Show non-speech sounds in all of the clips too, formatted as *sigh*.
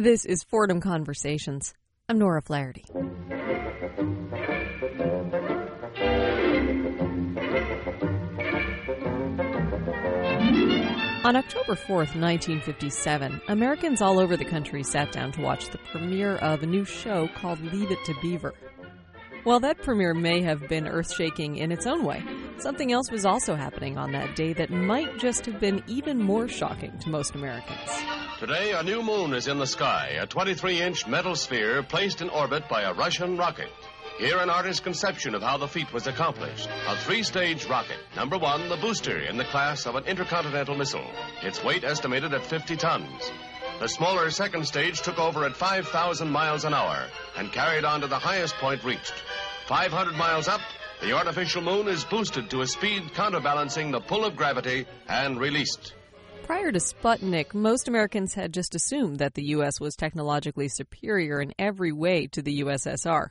This is Fordham Conversations. I'm Nora Flaherty. On October 4th, 1957, Americans all over the country sat down to watch the premiere of a new show called Leave It to Beaver. While that premiere may have been earth shaking in its own way, something else was also happening on that day that might just have been even more shocking to most Americans. Today, a new moon is in the sky, a 23 inch metal sphere placed in orbit by a Russian rocket. Here, an artist's conception of how the feat was accomplished. A three stage rocket. Number one, the booster in the class of an intercontinental missile. Its weight estimated at 50 tons. The smaller second stage took over at 5,000 miles an hour and carried on to the highest point reached. 500 miles up, the artificial moon is boosted to a speed counterbalancing the pull of gravity and released. Prior to Sputnik, most Americans had just assumed that the U.S. was technologically superior in every way to the USSR.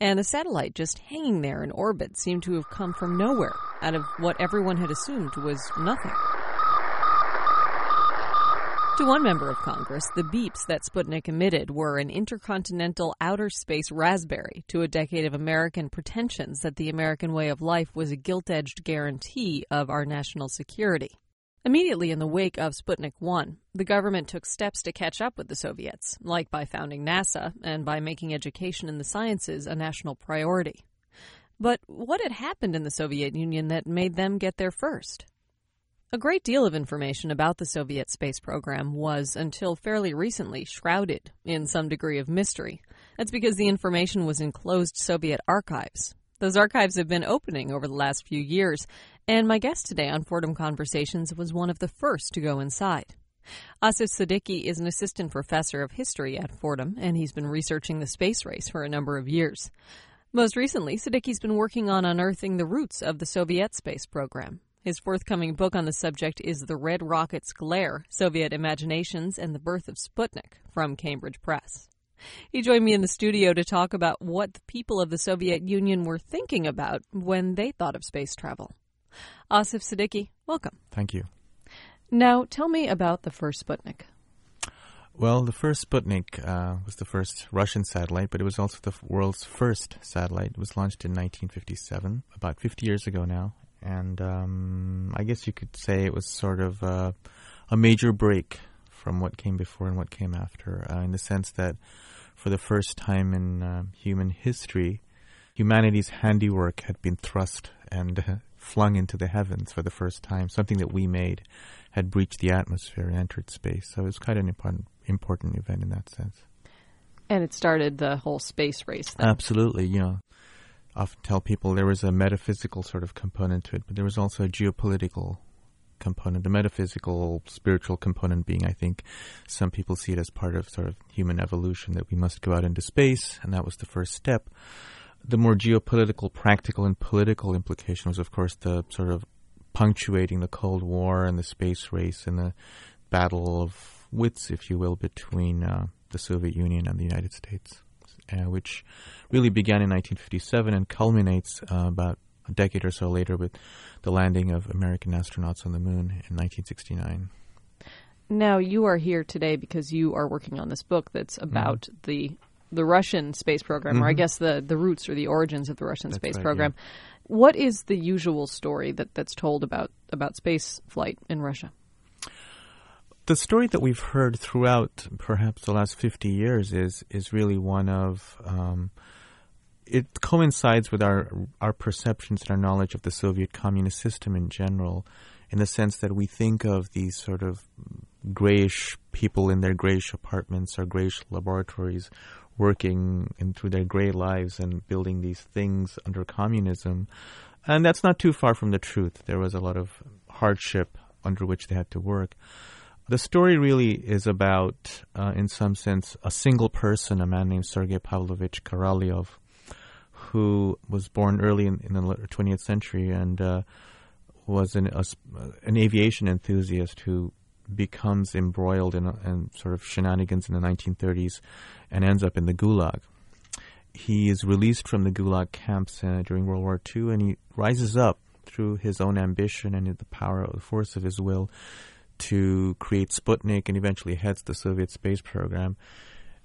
And the satellite just hanging there in orbit seemed to have come from nowhere, out of what everyone had assumed was nothing. To one member of Congress, the beeps that Sputnik emitted were an intercontinental outer space raspberry to a decade of American pretensions that the American way of life was a gilt edged guarantee of our national security. Immediately in the wake of Sputnik 1, the government took steps to catch up with the Soviets, like by founding NASA and by making education in the sciences a national priority. But what had happened in the Soviet Union that made them get there first? A great deal of information about the Soviet space program was, until fairly recently, shrouded in some degree of mystery. That's because the information was in closed Soviet archives. Those archives have been opening over the last few years, and my guest today on Fordham Conversations was one of the first to go inside. Asif Siddiqui is an assistant professor of history at Fordham, and he's been researching the space race for a number of years. Most recently, Siddiqui's been working on unearthing the roots of the Soviet space program. His forthcoming book on the subject is The Red Rocket's Glare Soviet Imaginations and the Birth of Sputnik from Cambridge Press. He joined me in the studio to talk about what the people of the Soviet Union were thinking about when they thought of space travel. Asif Siddiqui, welcome. Thank you. Now, tell me about the first Sputnik. Well, the first Sputnik uh, was the first Russian satellite, but it was also the world's first satellite. It was launched in 1957, about 50 years ago now. And um, I guess you could say it was sort of uh, a major break from what came before and what came after, uh, in the sense that for the first time in uh, human history, humanity's handiwork had been thrust and *laughs* flung into the heavens for the first time. Something that we made had breached the atmosphere and entered space. So it was quite an important, important event in that sense. And it started the whole space race. Then. Absolutely, you know. Often tell people there was a metaphysical sort of component to it, but there was also a geopolitical component, the metaphysical, spiritual component being, I think, some people see it as part of sort of human evolution that we must go out into space, and that was the first step. The more geopolitical, practical, and political implication was, of course, the sort of punctuating the Cold War and the space race and the battle of wits, if you will, between uh, the Soviet Union and the United States, which really began in 1957 and culminates uh, about a decade or so later with the landing of American astronauts on the moon in 1969. Now, you are here today because you are working on this book that's about mm-hmm. the the Russian space program, mm-hmm. or I mm-hmm. guess the, the roots or the origins of the Russian that's space right, program. Yeah. What is the usual story that, that's told about, about space flight in Russia? The story that we've heard throughout perhaps the last 50 years is, is really one of. Um, it coincides with our our perceptions and our knowledge of the Soviet communist system in general, in the sense that we think of these sort of grayish people in their grayish apartments or grayish laboratories working in through their gray lives and building these things under communism. And that's not too far from the truth. There was a lot of hardship under which they had to work. The story really is about, uh, in some sense, a single person, a man named Sergei Pavlovich Korolev, who was born early in, in the 20th century and uh, was an, a, an aviation enthusiast who becomes embroiled in, in sort of shenanigans in the 1930s and ends up in the Gulag. He is released from the Gulag camps uh, during World War II, and he rises up through his own ambition and the power of the force of his will to create Sputnik and eventually heads the Soviet space program.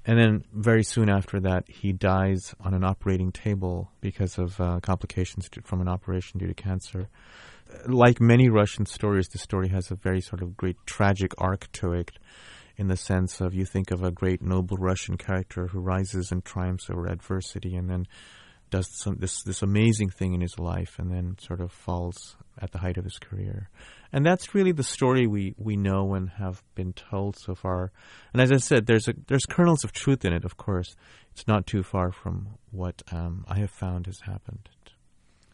And then very soon after that, he dies on an operating table because of uh, complications from an operation due to cancer. Like many Russian stories, the story has a very sort of great tragic arc to it in the sense of you think of a great noble Russian character who rises and triumphs over adversity and then does some, this this amazing thing in his life and then sort of falls at the height of his career. And that's really the story we, we know and have been told so far. And as I said, there's a, there's kernels of truth in it. Of course, it's not too far from what um, I have found has happened.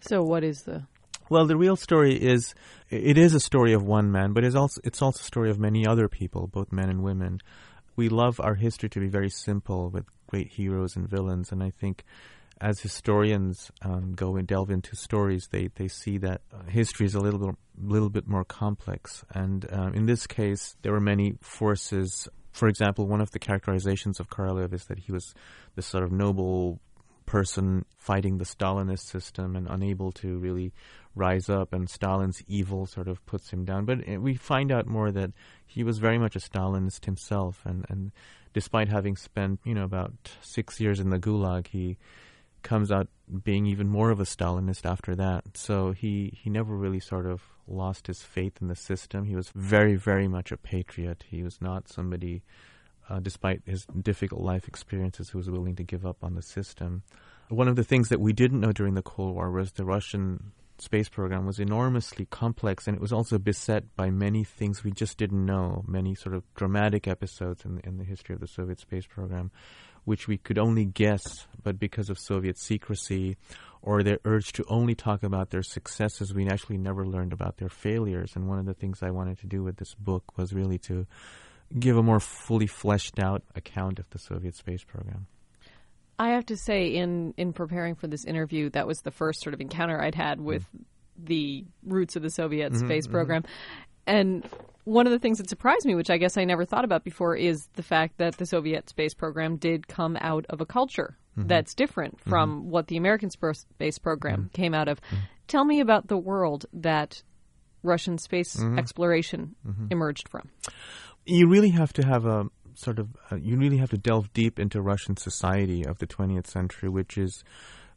So, what is the well, the real story is it is a story of one man, but it's also it's also a story of many other people, both men and women. We love our history to be very simple with great heroes and villains, and I think as historians um, go and delve into stories, they, they see that uh, history is a little bit, little bit more complex. And uh, in this case, there were many forces. For example, one of the characterizations of Korolev is that he was this sort of noble person fighting the Stalinist system and unable to really rise up, and Stalin's evil sort of puts him down. But uh, we find out more that he was very much a Stalinist himself, and, and despite having spent, you know, about six years in the Gulag, he comes out being even more of a Stalinist after that. So he, he never really sort of lost his faith in the system. He was very, very much a patriot. He was not somebody, uh, despite his difficult life experiences, who was willing to give up on the system. One of the things that we didn't know during the Cold War was the Russian space program was enormously complex and it was also beset by many things we just didn't know, many sort of dramatic episodes in in the history of the Soviet space program which we could only guess, but because of Soviet secrecy or their urge to only talk about their successes, we actually never learned about their failures. And one of the things I wanted to do with this book was really to give a more fully fleshed out account of the Soviet space program. I have to say, in, in preparing for this interview, that was the first sort of encounter I'd had with mm. the roots of the Soviet mm-hmm, space mm-hmm. program. And one of the things that surprised me, which I guess I never thought about before, is the fact that the Soviet space program did come out of a culture mm-hmm. that's different mm-hmm. from mm-hmm. what the American space program mm-hmm. came out of. Mm-hmm. Tell me about the world that Russian space mm-hmm. exploration emerged from. You really have to have a sort of, uh, you really have to delve deep into Russian society of the 20th century, which is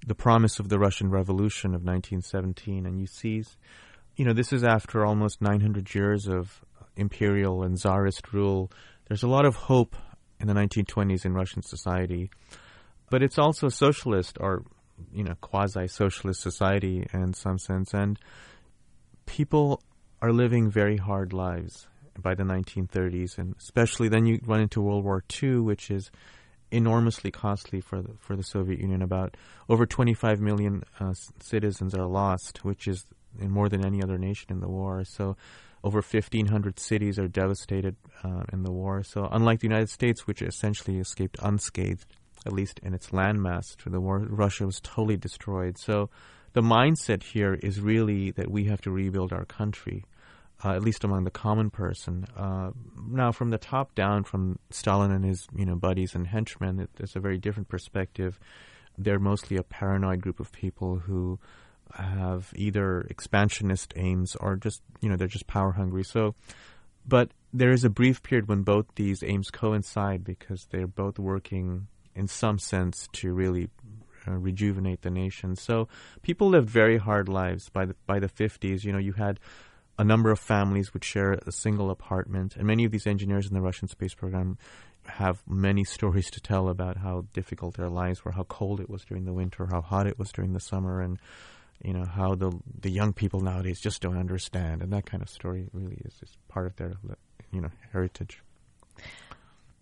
the promise of the Russian Revolution of 1917. And you see you know, this is after almost 900 years of imperial and czarist rule. There's a lot of hope in the 1920s in Russian society, but it's also a socialist or, you know, quasi-socialist society in some sense, and people are living very hard lives by the 1930s, and especially then you run into World War II, which is enormously costly for the, for the Soviet Union. About over 25 million uh, citizens are lost, which is more than any other nation in the war. So over 1,500 cities are devastated uh, in the war. So unlike the United States, which essentially escaped unscathed, at least in its landmass through the war, Russia was totally destroyed. So the mindset here is really that we have to rebuild our country. Uh, at least among the common person. Uh, now, from the top down, from Stalin and his you know buddies and henchmen, it, it's a very different perspective. They're mostly a paranoid group of people who have either expansionist aims or just you know they're just power hungry. So, but there is a brief period when both these aims coincide because they're both working in some sense to really uh, rejuvenate the nation. So people lived very hard lives by the by the 50s. You know, you had a number of families would share a single apartment, and many of these engineers in the Russian space program have many stories to tell about how difficult their lives were, how cold it was during the winter, how hot it was during the summer, and you know how the the young people nowadays just don't understand, and that kind of story really is, is part of their you know heritage.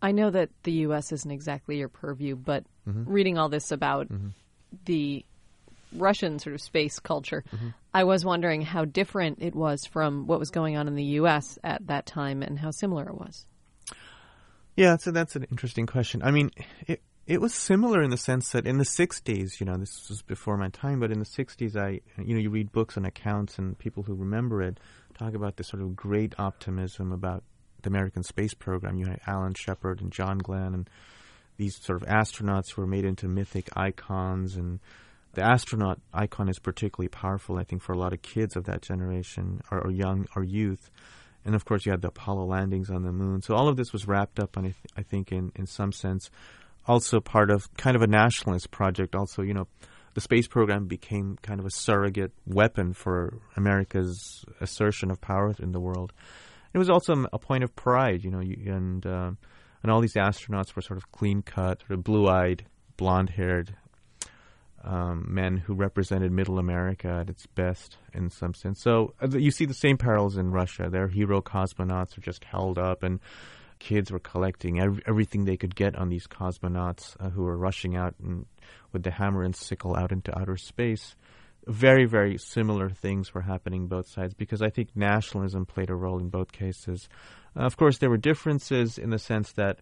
I know that the U.S. isn't exactly your purview, but mm-hmm. reading all this about mm-hmm. the Russian sort of space culture, mm-hmm. I was wondering how different it was from what was going on in the U.S. at that time, and how similar it was. Yeah, so that's an interesting question. I mean, it, it was similar in the sense that in the 60s, you know, this was before my time, but in the 60s, I, you know, you read books and accounts and people who remember it talk about this sort of great optimism about the American space program. You had Alan Shepard and John Glenn and these sort of astronauts who were made into mythic icons. And the astronaut icon is particularly powerful, I think, for a lot of kids of that generation or, or young or youth. and of course you had the Apollo landings on the moon. So all of this was wrapped up, on, I think, in in some sense, also part of kind of a nationalist project. Also, you know, the space program became kind of a surrogate weapon for America's assertion of power in the world. It was also a point of pride, you know, and uh, and all these astronauts were sort of clean cut, sort of blue eyed, blonde haired um, men who represented Middle America at its best in some sense. So uh, you see the same parallels in Russia. Their hero cosmonauts are just held up, and kids were collecting ev- everything they could get on these cosmonauts uh, who were rushing out and, with the hammer and sickle out into outer space. Very, very similar things were happening both sides because I think nationalism played a role in both cases. Uh, of course, there were differences in the sense that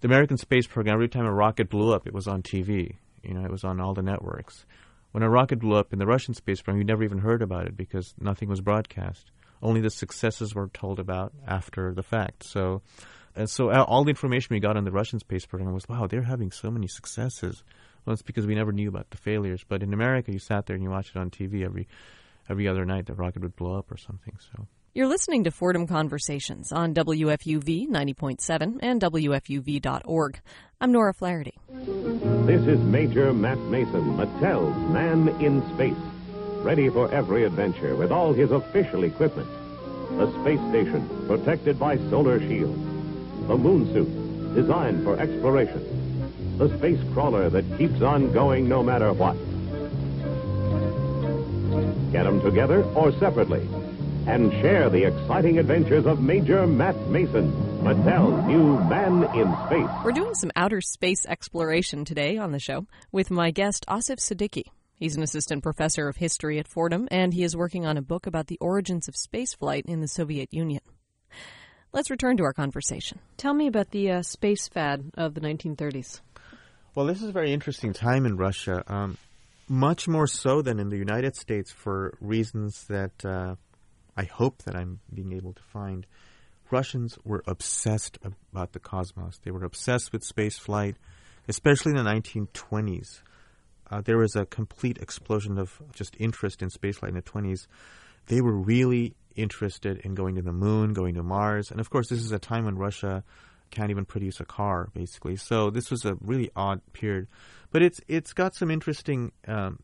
the American space program, every time a rocket blew up, it was on TV you know, it was on all the networks. When a rocket blew up in the Russian space program, you never even heard about it because nothing was broadcast. Only the successes were told about after the fact. So, and so uh, all the information we got on the Russian space program was, wow, they're having so many successes. Well, it's because we never knew about the failures. But in America, you sat there and you watched it on TV every every other night. The rocket would blow up or something. So. You're listening to Fordham Conversations on WFUV 90.7 and WFUV.org. I'm Nora Flaherty. This is Major Matt Mason, Mattel's Man in Space, ready for every adventure with all his official equipment. The space station, protected by solar shields. The moon suit, designed for exploration. The space crawler that keeps on going no matter what. Get them together or separately and share the exciting adventures of Major Matt Mason, Mattel's new Man in Space. We're doing some outer space exploration today on the show with my guest, Asif Siddiqui. He's an assistant professor of history at Fordham, and he is working on a book about the origins of spaceflight in the Soviet Union. Let's return to our conversation. Tell me about the uh, space fad of the 1930s. Well, this is a very interesting time in Russia, um, much more so than in the United States for reasons that uh, I hope that I'm being able to find. Russians were obsessed about the cosmos. They were obsessed with space flight, especially in the 1920s. Uh, there was a complete explosion of just interest in spaceflight in the 20s. They were really interested in going to the moon, going to Mars, and of course, this is a time when Russia can't even produce a car, basically. So this was a really odd period, but it's it's got some interesting um,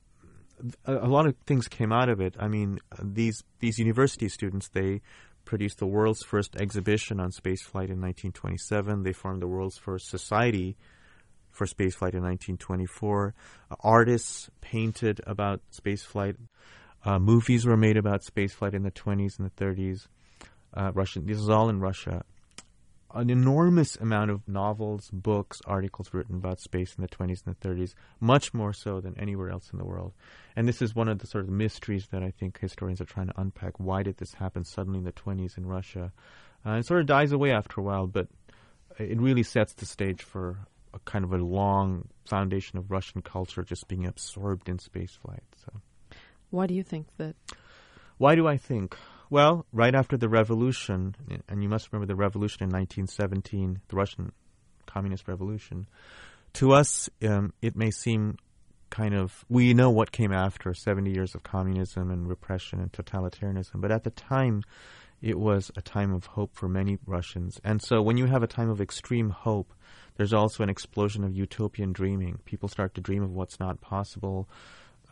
a, a lot of things came out of it. I mean, these these university students they produced the world's first exhibition on spaceflight in 1927. They formed the world's first society for spaceflight in 1924. Uh, artists painted about spaceflight. Uh, movies were made about spaceflight in the 20s and the 30s. Uh, Russian. This is all in Russia an enormous amount of novels, books, articles written about space in the 20s and the 30s, much more so than anywhere else in the world. And this is one of the sort of mysteries that I think historians are trying to unpack. Why did this happen suddenly in the 20s in Russia? Uh, it sort of dies away after a while, but it really sets the stage for a kind of a long foundation of Russian culture just being absorbed in spaceflight. So, why do you think that? Why do I think? Well, right after the revolution, and you must remember the revolution in 1917, the Russian Communist Revolution, to us, um, it may seem kind of, we know what came after 70 years of communism and repression and totalitarianism, but at the time, it was a time of hope for many Russians. And so when you have a time of extreme hope, there's also an explosion of utopian dreaming. People start to dream of what's not possible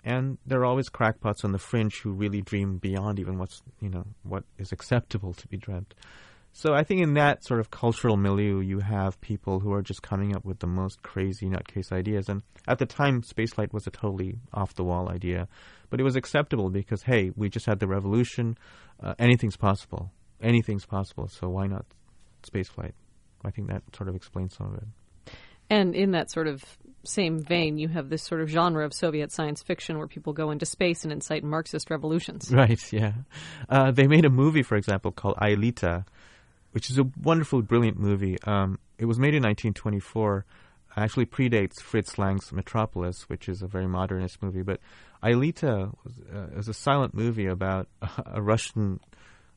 and there are always crackpots on the fringe who really dream beyond even what's you know what is acceptable to be dreamt. So I think in that sort of cultural milieu, you have people who are just coming up with the most crazy nutcase ideas. And at the time, spaceflight was a totally off the wall idea, but it was acceptable because hey, we just had the revolution. Uh, anything's possible. Anything's possible. So why not spaceflight? I think that sort of explains some of it. And in that sort of same vein, you have this sort of genre of Soviet science fiction where people go into space and incite Marxist revolutions. Right, *laughs* yeah. Uh, they made a movie, for example, called Aelita, which is a wonderful, brilliant movie. Um, it was made in 1924. Actually, predates Fritz Lang's Metropolis, which is a very modernist movie. But Aelita was, uh, is a silent movie about a, *laughs* a Russian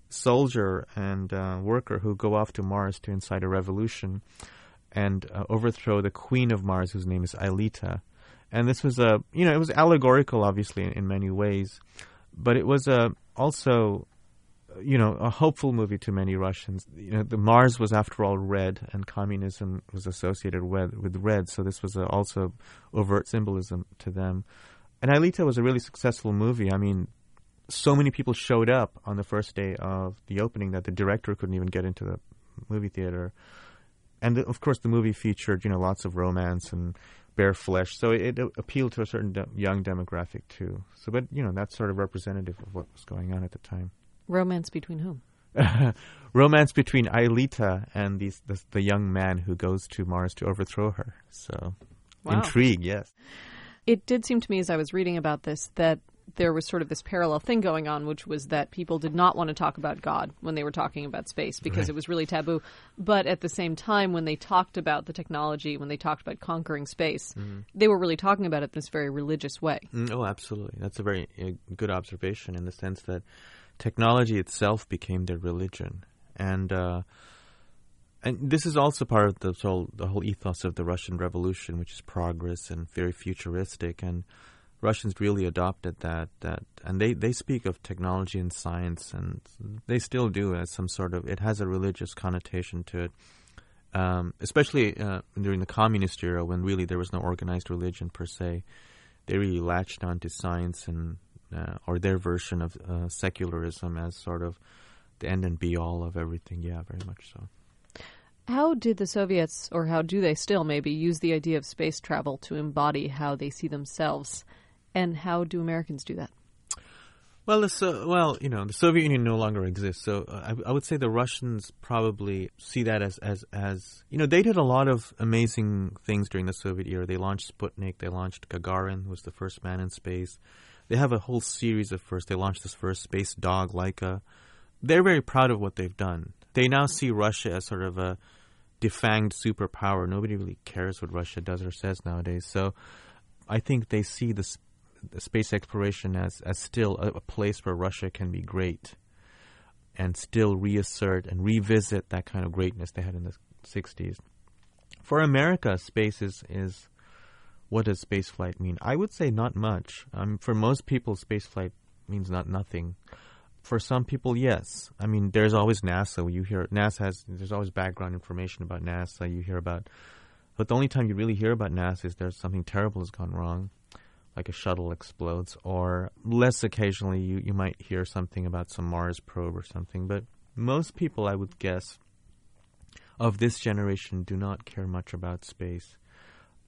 soldier and uh, worker who go off to Mars to incite a revolution and uh, overthrow the queen of Mars, whose name is Aelita. And this was a, you know, it was allegorical, obviously, in, in many ways, but it was a, also you know, a hopeful movie to many Russians. You know, the Mars was after all red, and communism was associated with with red, so this was a, also overt symbolism to them. And Aelita was a really successful movie. I mean, so many people showed up on the first day of the opening that the director couldn't even get into the movie theater. And of course, the movie featured you know lots of romance and bare flesh, so it, it appealed to a certain de- young demographic too. So, but you know that's sort of representative of what was going on at the time. Romance between whom? *laughs* romance between Aelita and these, the, the young man who goes to Mars to overthrow her. So, wow. intrigue, yes. It did seem to me as I was reading about this that there was sort of this parallel thing going on, which was that people did not want to talk about God when they were talking about space because right. it was really taboo. But at the same time, when they talked about the technology, when they talked about conquering space, mm-hmm. they were really talking about it in this very religious way. Mm, oh, absolutely. That's a very uh, good observation in the sense that technology itself became their religion, and uh, and this is also part of the whole the whole ethos of the Russian Revolution, which is progress and very futuristic, and Russians really adopted that that and they, they speak of technology and science, and they still do as some sort of it has a religious connotation to it. Um, especially uh, during the communist era, when really there was no organized religion per se, they really latched onto science and uh, or their version of uh, secularism as sort of the end and be all of everything. Yeah, very much so. How did the Soviets, or how do they still maybe, use the idea of space travel to embody how they see themselves? And how do Americans do that? Well, the, well, you know, the Soviet Union no longer exists, so uh, I, I, would say the Russians probably see that as, as, as, you know, they did a lot of amazing things during the Soviet era. They launched Sputnik, they launched Gagarin, who was the first man in space. They have a whole series of first. They launched this first space dog, Laika. They're very proud of what they've done. They now see Russia as sort of a defanged superpower. Nobody really cares what Russia does or says nowadays. So I think they see the space exploration as, as still a, a place where Russia can be great and still reassert and revisit that kind of greatness they had in the 60s. For America, space is, is what does spaceflight mean? I would say not much. Um, for most people, spaceflight means not nothing. For some people, yes. I mean, there's always NASA. You hear NASA has there's always background information about NASA. You hear about, but the only time you really hear about NASA is there's something terrible has gone wrong, like a shuttle explodes, or less occasionally you you might hear something about some Mars probe or something. But most people, I would guess, of this generation do not care much about space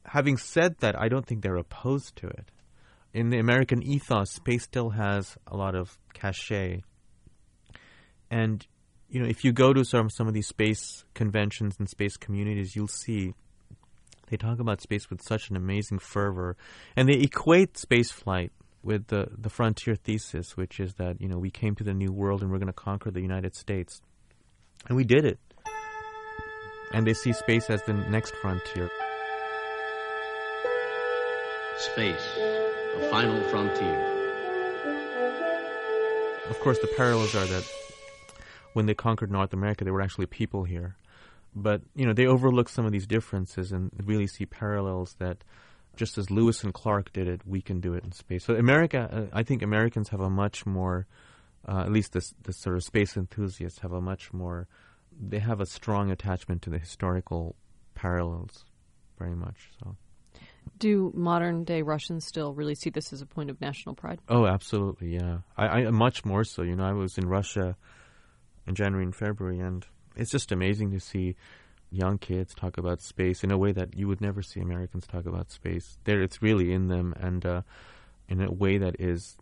having said that, I don't think they're opposed to it. In the American ethos, space still has a lot of cachet. And, you know, if you go to some, some of these space conventions and space communities, you'll see they talk about space with such an amazing fervor. And they equate space flight with the, the frontier thesis, which is that, you know, we came to the new world and we're going to conquer the United States. And we did it. And they see space as the next frontier. Space, the final frontier. Of course, the parallels are that when they conquered North America, there were actually people here. But, you know, they overlook some of these differences and really see parallels that just as Lewis and Clark did it, we can do it in space. So America, uh, I think Americans have a much more, uh, at least the, the sort of space enthusiasts have a much more, they have a strong attachment to the historical parallels, very much so. Do modern day Russians still really see this as a point of national pride? Oh, absolutely, yeah. I, I much more so. You know, I was in Russia in January and February, and it's just amazing to see young kids talk about space in a way that you would never see Americans talk about space. There, it's really in them, and uh, in a way that is,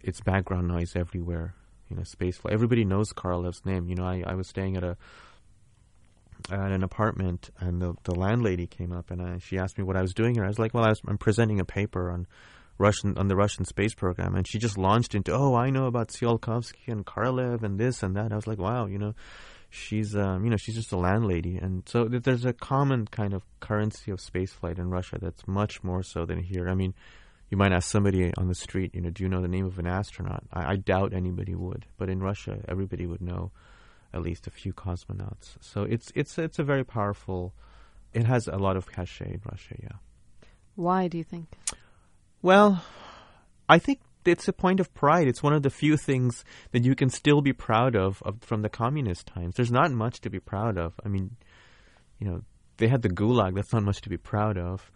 it's background noise everywhere. You know, space flight. Everybody knows Korolev's name. You know, I, I was staying at a at an apartment, and the the landlady came up and I, she asked me what I was doing here. I was like, "Well, I was, I'm presenting a paper on Russian on the Russian space program," and she just launched into, "Oh, I know about Tsiolkovsky and Korolev and this and that." I was like, "Wow, you know." She's, um, you know, she's just a landlady, and so there's a common kind of currency of spaceflight in Russia that's much more so than here. I mean, you might ask somebody on the street, you know, do you know the name of an astronaut? I, I doubt anybody would, but in Russia, everybody would know at least a few cosmonauts. So it's it's it's a very powerful. It has a lot of cachet in Russia. Yeah. Why do you think? Well, I think it's a point of pride. It's one of the few things that you can still be proud of, of from the communist times. There's not much to be proud of. I mean, you know, they had the Gulag. That's not much to be proud of.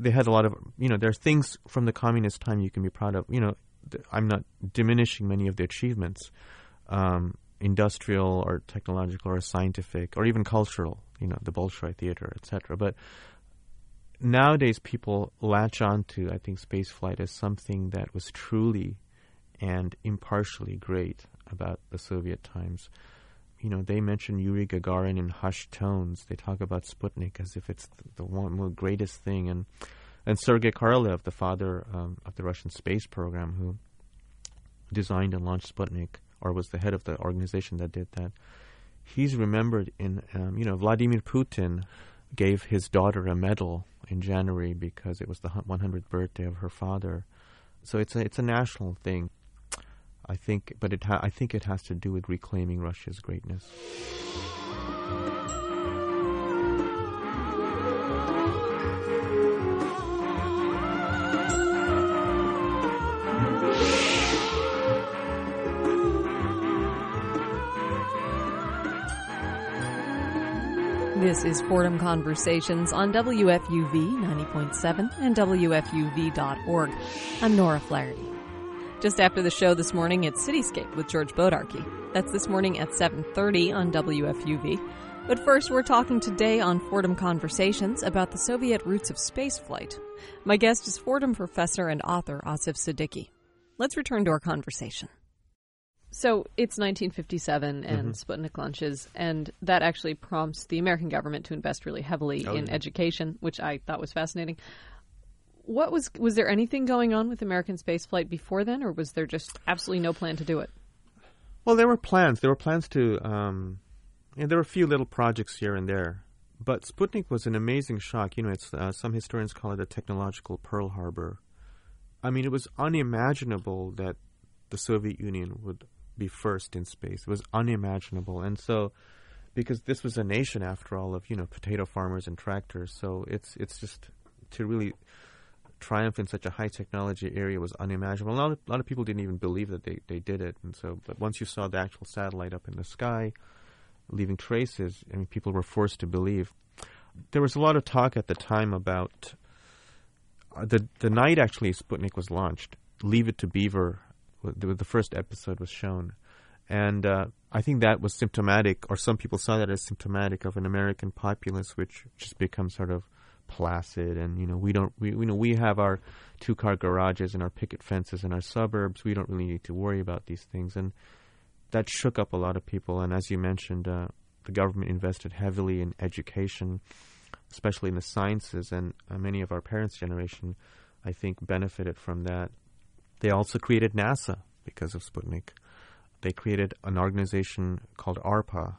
They had a lot of, you know, there's things from the communist time you can be proud of. You know, I'm not diminishing many of the achievements, um, industrial or technological or scientific or even cultural. You know, the Bolshoi theater, etc. But nowadays people latch on to, I think, spaceflight as something that was truly and impartially great about the Soviet times. You know, they mention Yuri Gagarin in hushed tones. They talk about Sputnik as if it's the, the one greatest thing. And and Sergei Korolev, the father um, of the Russian space program, who designed and launched Sputnik, or was the head of the organization that did that, he's remembered in, um, you know, Vladimir Putin gave his daughter a medal in January because it was the 100th birthday of her father. So it's a it's a national thing, I think. But it I think it has to do with reclaiming Russia's greatness. This is Fordham Conversations on WFUV 90.7 and WFUV.org. I'm Nora Flaherty. Just after the show this morning, it's Cityscape with George Bodarky. That's this morning at 7.30 on WFUV. But first, we're talking today on Fordham Conversations about the Soviet roots of spaceflight. My guest is Fordham professor and author Asif Siddiqui. Let's return to our conversation. So it's 1957 and mm-hmm. Sputnik launches, and that actually prompts the American government to invest really heavily oh, in yeah. education, which I thought was fascinating. What was was there anything going on with American spaceflight before then, or was there just absolutely no plan to do it? Well, there were plans. There were plans to, um, and there were a few little projects here and there. But Sputnik was an amazing shock. You know, it's uh, some historians call it a technological Pearl Harbor. I mean, it was unimaginable that the Soviet Union would be first in space. It was unimaginable. And so, because this was a nation after all of you know potato farmers and tractors, so it's it's just to really triumph in such a high technology area was unimaginable. A lot of, a lot of people didn't even believe that they, they did it. And so, but once you saw the actual satellite up in the sky, leaving traces, I mean, people were forced to believe. There was a lot of talk at the time about uh, the the night actually Sputnik was launched. Leave it to Beaver the, first episode was shown, and uh, I think that was symptomatic, or some people saw that as symptomatic of an American populace which just becomes sort of placid, and you know we don't we you know we have our two car garages and our picket fences in our suburbs. We don't really need to worry about these things, and that shook up a lot of people. And as you mentioned, uh, the government invested heavily in education, especially in the sciences, and uh, many of our parents' generation, I think, benefited from that. They also created NASA because of Sputnik. They created an organization called ARPA,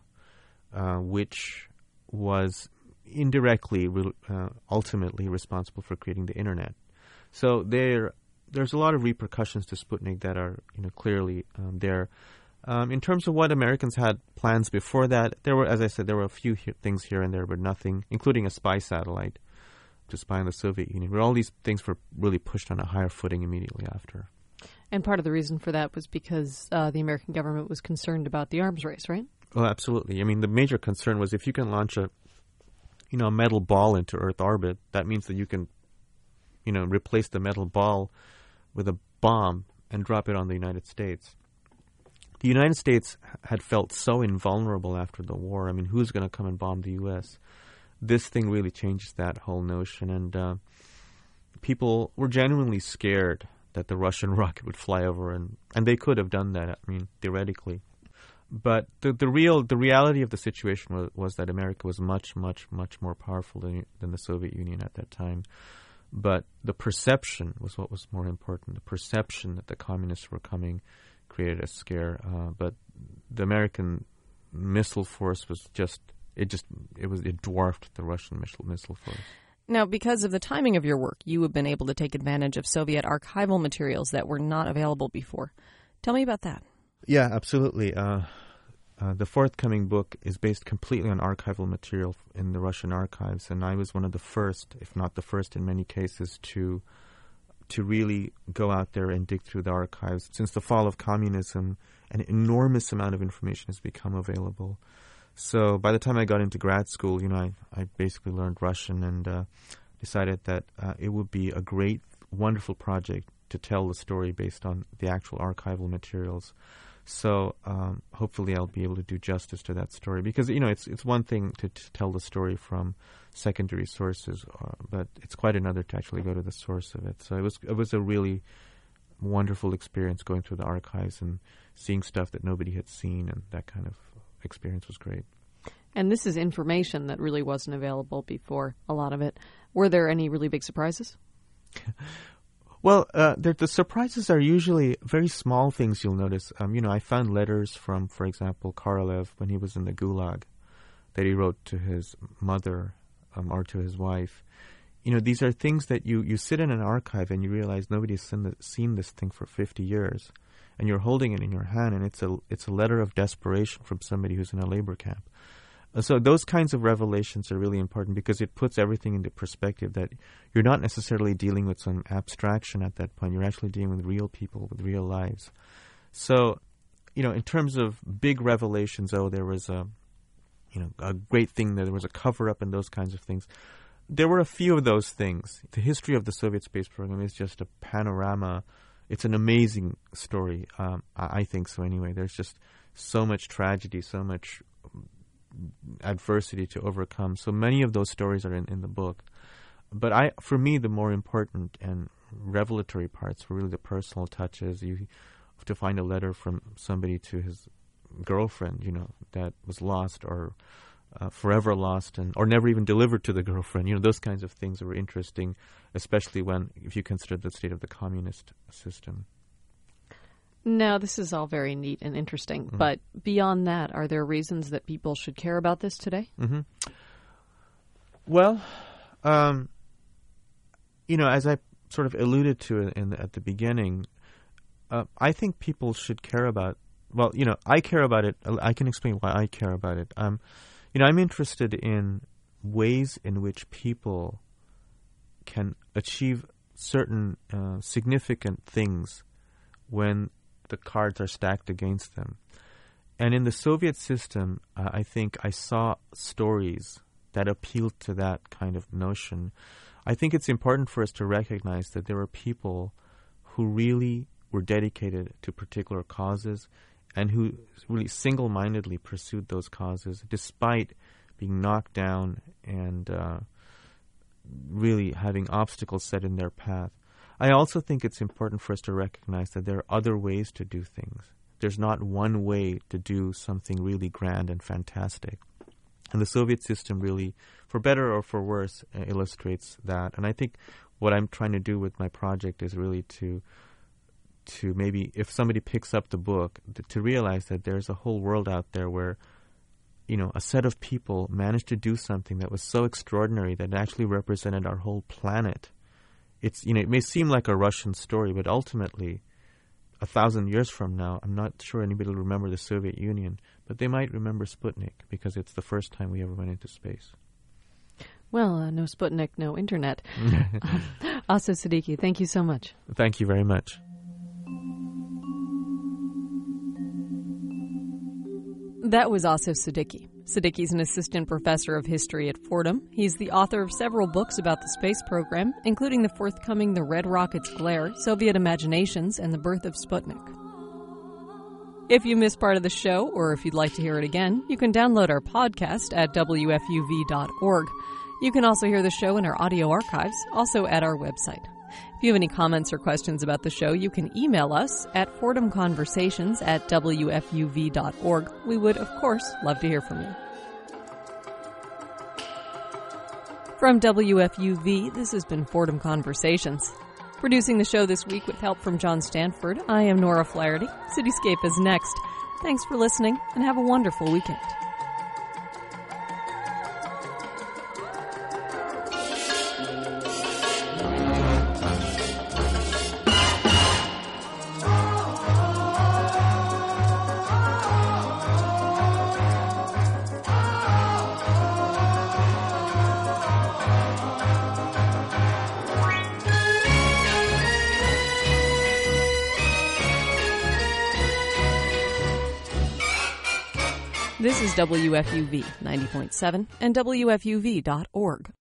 uh, which was indirectly, re- uh, ultimately responsible for creating the internet. So there, there's a lot of repercussions to Sputnik that are, you know, clearly um, there. Um, in terms of what Americans had plans before that, there were, as I said, there were a few he- things here and there, but nothing, including a spy satellite to spy on the Soviet Union. Where all these things were really pushed on a higher footing immediately after. And part of the reason for that was because uh, the American government was concerned about the arms race, right? Well, absolutely. I mean, the major concern was if you can launch a, you know, a metal ball into Earth orbit, that means that you can, you know, replace the metal ball with a bomb and drop it on the United States. The United States had felt so invulnerable after the war. I mean, who's going to come and bomb the U.S.? This thing really changes that whole notion, and uh, people were genuinely scared that the Russian *laughs* rocket would fly over, and and they could have done that. I mean, theoretically, but the the real the reality of the situation was, was that America was much much much more powerful than than the Soviet Union at that time. But the perception was what was more important. The perception that the communists were coming created a scare. Uh, but the American missile force was just it just it was it dwarfed the Russian missile missile force. Now, because of the timing of your work, you have been able to take advantage of Soviet archival materials that were not available before. Tell me about that. Yeah, absolutely. Uh, uh, the forthcoming book is based completely on archival material in the Russian archives, and I was one of the first, if not the first in many cases, to to really go out there and dig through the archives. Since the fall of communism, an enormous amount of information has become available. So by the time I got into grad school, you know, I, I basically learned Russian and uh, decided that uh, it would be a great, wonderful project to tell the story based on the actual archival materials. So um, hopefully I'll be able to do justice to that story because you know it's it's one thing to, to tell the story from secondary sources, uh, but it's quite another to actually go to the source of it. So it was it was a really wonderful experience going through the archives and seeing stuff that nobody had seen, and that kind of experience was great. And this is information that really wasn't available before. A lot of it. Were there any really big surprises? *laughs* Well, uh, the surprises are usually very small things. You'll notice. Um, you know, I found letters from, for example, Korolev when he was in the Gulag, that he wrote to his mother um, or to his wife. You know, these are things that you, you sit in an archive and you realize nobody's seen, the, seen this thing for 50 years, and you're holding it in your hand, and it's a it's a letter of desperation from somebody who's in a labor camp. So those kinds of revelations are really important because it puts everything into perspective that you're not necessarily dealing with some abstraction at that point. You're actually dealing with real people with real lives. So, you know, in terms of big revelations, oh, there was a, you know, a great thing there was a cover up and those kinds of things. There were a few of those things. The history of the Soviet space program is just a panorama. It's an amazing story. Um, I, I think so. Anyway, there's just so much tragedy, so much adversity to overcome. So many of those stories are in, in the book. But I, for me, the more important and revelatory parts were really the personal touches. You to find a letter from somebody to his girlfriend, you know, that was lost or uh, forever lost and or never even delivered to the girlfriend. You know, those kinds of things were interesting, especially when if you consider the state of the communist system. No, this is all very neat and interesting. Mm-hmm. But beyond that, are there reasons that people should care about this today? Mm-hmm. Well, um, you know, as I sort of alluded to in the, at the beginning, uh, I think people should care about. Well, you know, I care about it. I can explain why I care about it. Um, you know, I'm interested in ways in which people can achieve certain uh, significant things when the cards are stacked against them. And in the Soviet system, uh, I think I saw stories that appealed to that kind of notion. I think it's important for us to recognize that there were people who really were dedicated to particular causes and who really single mindedly pursued those causes despite being knocked down and uh, really having obstacles set in their path. I also think it's important for us to recognize that there are other ways to do things. There's not one way to do something really grand and fantastic. And the Soviet system really, for better or for worse, uh, illustrates that. And I think what I'm trying to do with my project is really to to maybe if somebody picks up the book th- to realize that there's a whole world out there where you know a set of people managed to do something that was so extraordinary that it actually represented our whole planet it's you know it may seem like a Russian story, but ultimately, a thousand years from now, I'm not sure anybody will remember the Soviet Union, but they might remember Sputnik because it's the first time we ever went into space. Well, uh, no Sputnik, no internet. *laughs* *laughs* um, Asif Siddiqui, thank you so much. Thank you very much. That was Asif Siddiqui. Siddiqui's an assistant professor of history at Fordham. He's the author of several books about the space program, including the forthcoming The Red Rocket's Glare, Soviet Imaginations, and the Birth of Sputnik. If you missed part of the show, or if you'd like to hear it again, you can download our podcast at WFUV.org. You can also hear the show in our audio archives, also at our website. If you have any comments or questions about the show, you can email us at fordhamconversations at wfuv.org. We would, of course, love to hear from you. From WFUV, this has been Fordham Conversations. Producing the show this week with help from John Stanford, I am Nora Flaherty. Cityscape is next. Thanks for listening and have a wonderful weekend. WFUV 90.7 and WFUV.org.